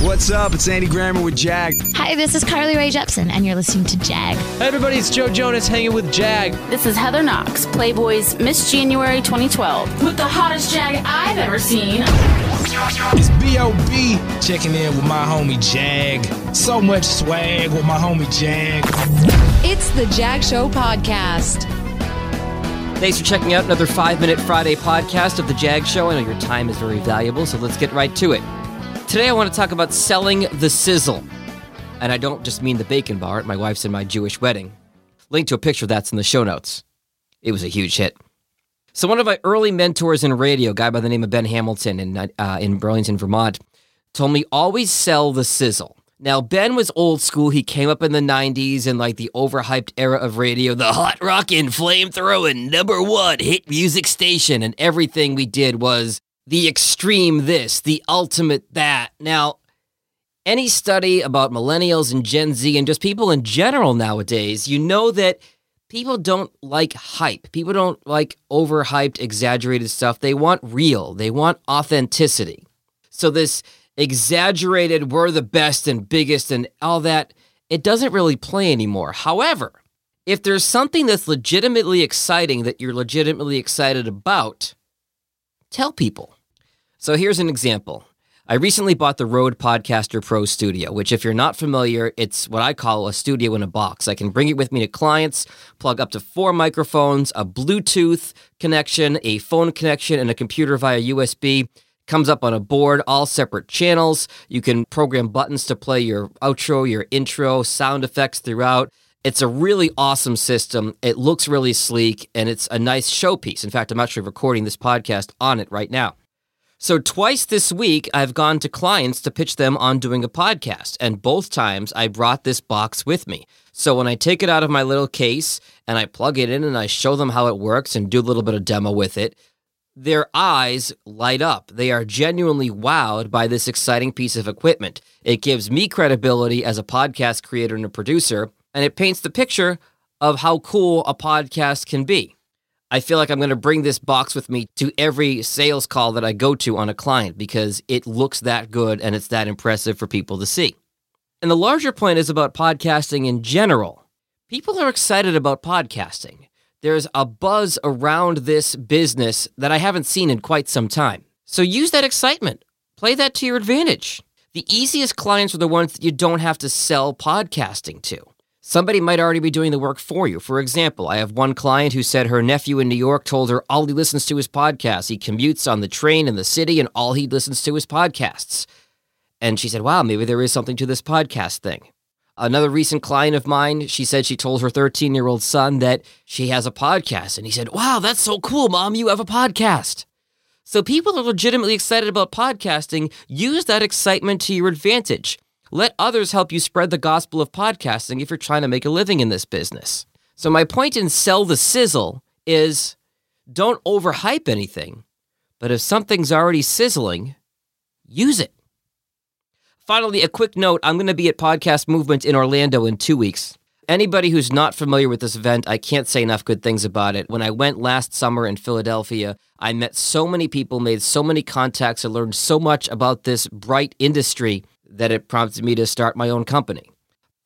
What's up? It's Andy Grammer with Jag. Hi, this is Carly Rae Jepsen, and you're listening to Jag. Hey everybody, it's Joe Jonas hanging with Jag. This is Heather Knox, Playboy's Miss January 2012, with the hottest Jag I've ever seen. It's B.O.B. checking in with my homie Jag. So much swag with my homie Jag. It's the Jag Show Podcast. Thanks for checking out another 5 Minute Friday podcast of The Jag Show. I know your time is very valuable, so let's get right to it. Today I want to talk about selling the sizzle. And I don't just mean the bacon bar at my wife's and my Jewish wedding. Link to a picture of that's in the show notes. It was a huge hit. So one of my early mentors in radio, guy by the name of Ben Hamilton in uh, in Burlington, Vermont, told me always sell the sizzle. Now Ben was old school. He came up in the '90s and like the overhyped era of radio, the hot rockin', flame throwing number one hit music station, and everything we did was the extreme this, the ultimate that. Now, any study about millennials and Gen Z and just people in general nowadays, you know that people don't like hype. People don't like overhyped, exaggerated stuff. They want real, they want authenticity. So, this exaggerated, we're the best and biggest and all that, it doesn't really play anymore. However, if there's something that's legitimately exciting that you're legitimately excited about, tell people. So here's an example. I recently bought the Rode Podcaster Pro Studio, which, if you're not familiar, it's what I call a studio in a box. I can bring it with me to clients, plug up to four microphones, a Bluetooth connection, a phone connection, and a computer via USB. Comes up on a board, all separate channels. You can program buttons to play your outro, your intro, sound effects throughout. It's a really awesome system. It looks really sleek, and it's a nice showpiece. In fact, I'm actually recording this podcast on it right now. So, twice this week, I've gone to clients to pitch them on doing a podcast. And both times I brought this box with me. So, when I take it out of my little case and I plug it in and I show them how it works and do a little bit of demo with it, their eyes light up. They are genuinely wowed by this exciting piece of equipment. It gives me credibility as a podcast creator and a producer, and it paints the picture of how cool a podcast can be. I feel like I'm going to bring this box with me to every sales call that I go to on a client because it looks that good and it's that impressive for people to see. And the larger point is about podcasting in general. People are excited about podcasting. There's a buzz around this business that I haven't seen in quite some time. So use that excitement, play that to your advantage. The easiest clients are the ones that you don't have to sell podcasting to. Somebody might already be doing the work for you. For example, I have one client who said her nephew in New York told her all he listens to is podcasts. He commutes on the train in the city and all he listens to is podcasts. And she said, wow, maybe there is something to this podcast thing. Another recent client of mine, she said she told her 13 year old son that she has a podcast. And he said, wow, that's so cool, mom, you have a podcast. So people are legitimately excited about podcasting. Use that excitement to your advantage. Let others help you spread the gospel of podcasting if you're trying to make a living in this business. So, my point in sell the sizzle is don't overhype anything, but if something's already sizzling, use it. Finally, a quick note I'm going to be at Podcast Movement in Orlando in two weeks. Anybody who's not familiar with this event, I can't say enough good things about it. When I went last summer in Philadelphia, I met so many people, made so many contacts, I learned so much about this bright industry that it prompted me to start my own company.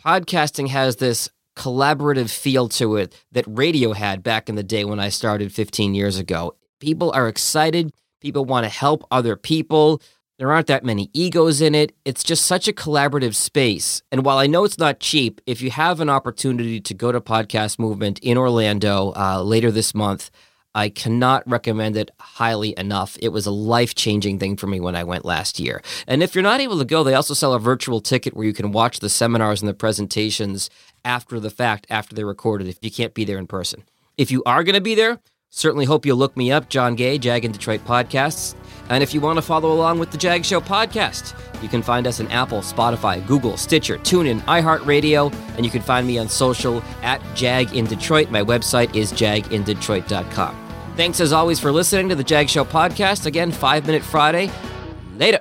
Podcasting has this collaborative feel to it that radio had back in the day when I started 15 years ago. People are excited, people want to help other people. There aren't that many egos in it. It's just such a collaborative space. And while I know it's not cheap, if you have an opportunity to go to Podcast Movement in Orlando uh, later this month, I cannot recommend it highly enough. It was a life changing thing for me when I went last year. And if you're not able to go, they also sell a virtual ticket where you can watch the seminars and the presentations after the fact, after they're recorded, if you can't be there in person. If you are going to be there, certainly hope you'll look me up, John Gay, Jag in Detroit Podcasts. And if you want to follow along with the Jag Show podcast, you can find us on Apple, Spotify, Google, Stitcher, TuneIn, iHeartRadio, and you can find me on social at Jag in Detroit. My website is jagindetroit.com. Thanks as always for listening to the Jag Show podcast. Again, 5 Minute Friday. Later.